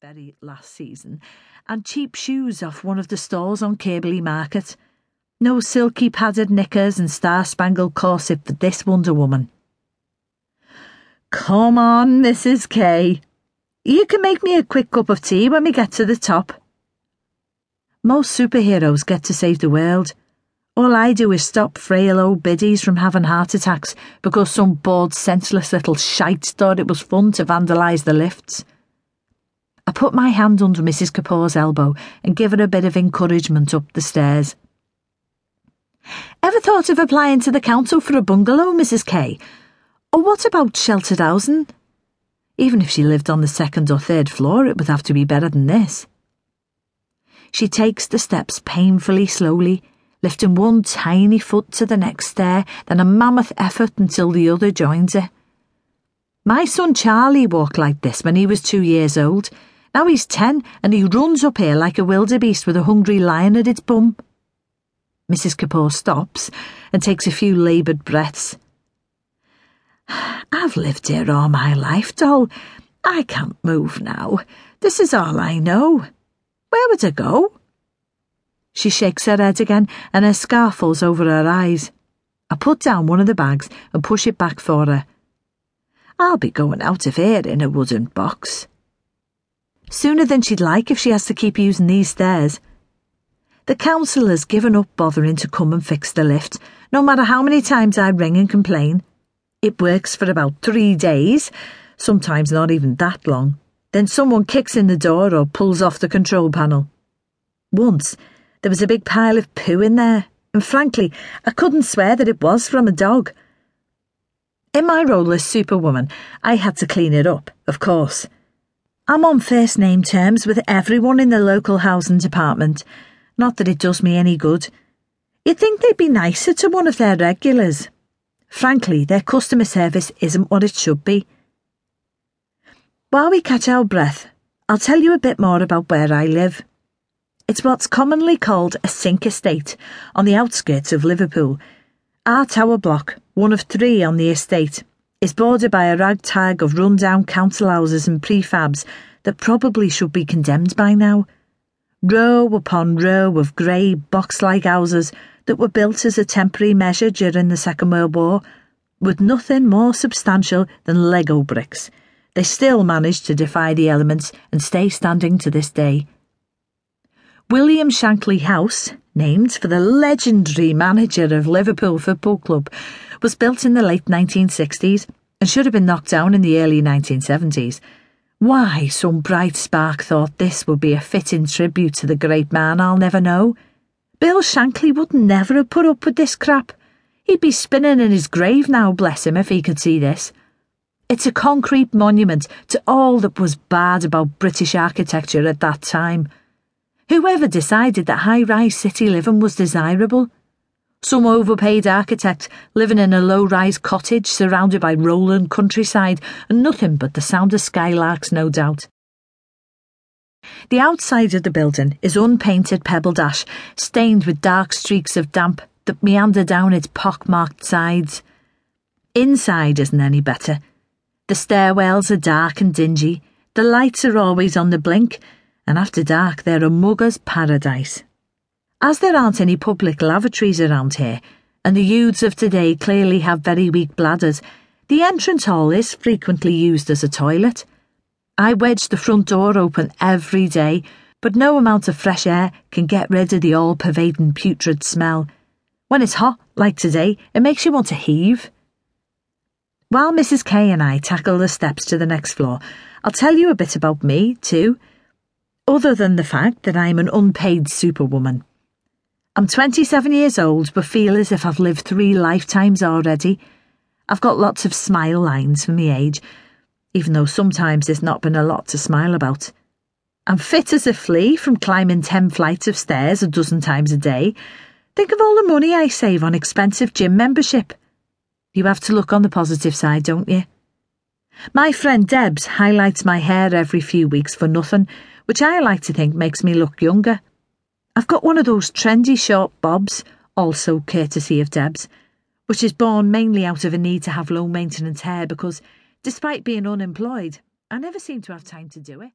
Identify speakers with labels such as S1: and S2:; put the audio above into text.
S1: very last season, and cheap shoes off one of the stalls on Caberley Market. No silky padded knickers and star spangled corset for this Wonder Woman. Come on, Mrs. K. You can make me a quick cup of tea when we get to the top. Most superheroes get to save the world. All I do is stop frail old biddies from having heart attacks because some bored, senseless little shite thought it was fun to vandalise the lifts. Put my hand under Mrs. Kapoor's elbow and give her a bit of encouragement up the stairs. Ever thought of applying to the council for a bungalow, Mrs. K? Or what about sheltered housing? Even if she lived on the second or third floor, it would have to be better than this. She takes the steps painfully slowly, lifting one tiny foot to the next stair, then a mammoth effort until the other joins her. My son Charlie walked like this when he was two years old now he's ten and he runs up here like a wildebeest with a hungry lion at its bum. Mrs. Kapoor stops and takes a few laboured breaths. I've lived here all my life, doll. I can't move now. This is all I know. Where would I go? She shakes her head again and her scarf falls over her eyes. I put down one of the bags and push it back for her. I'll be going out of here in a wooden box sooner than she'd like if she has to keep using these stairs. The council has given up bothering to come and fix the lift, no matter how many times I ring and complain. It works for about three days, sometimes not even that long. Then someone kicks in the door or pulls off the control panel. Once, there was a big pile of poo in there, and frankly, I couldn't swear that it was from a dog. In my role as superwoman, I had to clean it up, of course. I'm on first name terms with everyone in the local housing department. Not that it does me any good. You'd think they'd be nicer to one of their regulars. Frankly, their customer service isn't what it should be. While we catch our breath, I'll tell you a bit more about where I live. It's what's commonly called a sink estate on the outskirts of Liverpool. Our tower block, one of three on the estate, is bordered by a ragtag of run-down council houses and prefabs that probably should be condemned by now. Row upon row of grey, box-like houses that were built as a temporary measure during the Second World War, with nothing more substantial than Lego bricks. They still manage to defy the elements and stay standing to this day. William Shankly House, named for the legendary manager of Liverpool Football Club, was built in the late 1960s and should have been knocked down in the early 1970s. Why some bright spark thought this would be a fitting tribute to the great man, I'll never know. Bill Shankly would never have put up with this crap. He'd be spinning in his grave now, bless him, if he could see this. It's a concrete monument to all that was bad about British architecture at that time. Whoever decided that high rise city living was desirable some overpaid architect living in a low rise cottage surrounded by rolling countryside and nothing but the sound of skylarks, no doubt. The outside of the building is unpainted pebble dash, stained with dark streaks of damp that meander down its pock-marked sides. Inside isn't any better. The stairwells are dark and dingy, the lights are always on the blink, and after dark they're a mugger's paradise. As there aren't any public lavatories around here, and the youths of today clearly have very weak bladders, the entrance hall is frequently used as a toilet. I wedge the front door open every day, but no amount of fresh air can get rid of the all pervading putrid smell. When it's hot, like today, it makes you want to heave. While Mrs. K and I tackle the steps to the next floor, I'll tell you a bit about me, too, other than the fact that I'm an unpaid superwoman. I'm 27 years old, but feel as if I've lived three lifetimes already. I've got lots of smile lines for my age, even though sometimes there's not been a lot to smile about. I'm fit as a flea from climbing 10 flights of stairs a dozen times a day. Think of all the money I save on expensive gym membership. You have to look on the positive side, don't you? My friend Debs highlights my hair every few weeks for nothing, which I like to think makes me look younger. I've got one of those trendy short bobs, also courtesy of Debs, which is born mainly out of a need to have low maintenance hair because, despite being unemployed, I never seem to have time to do it.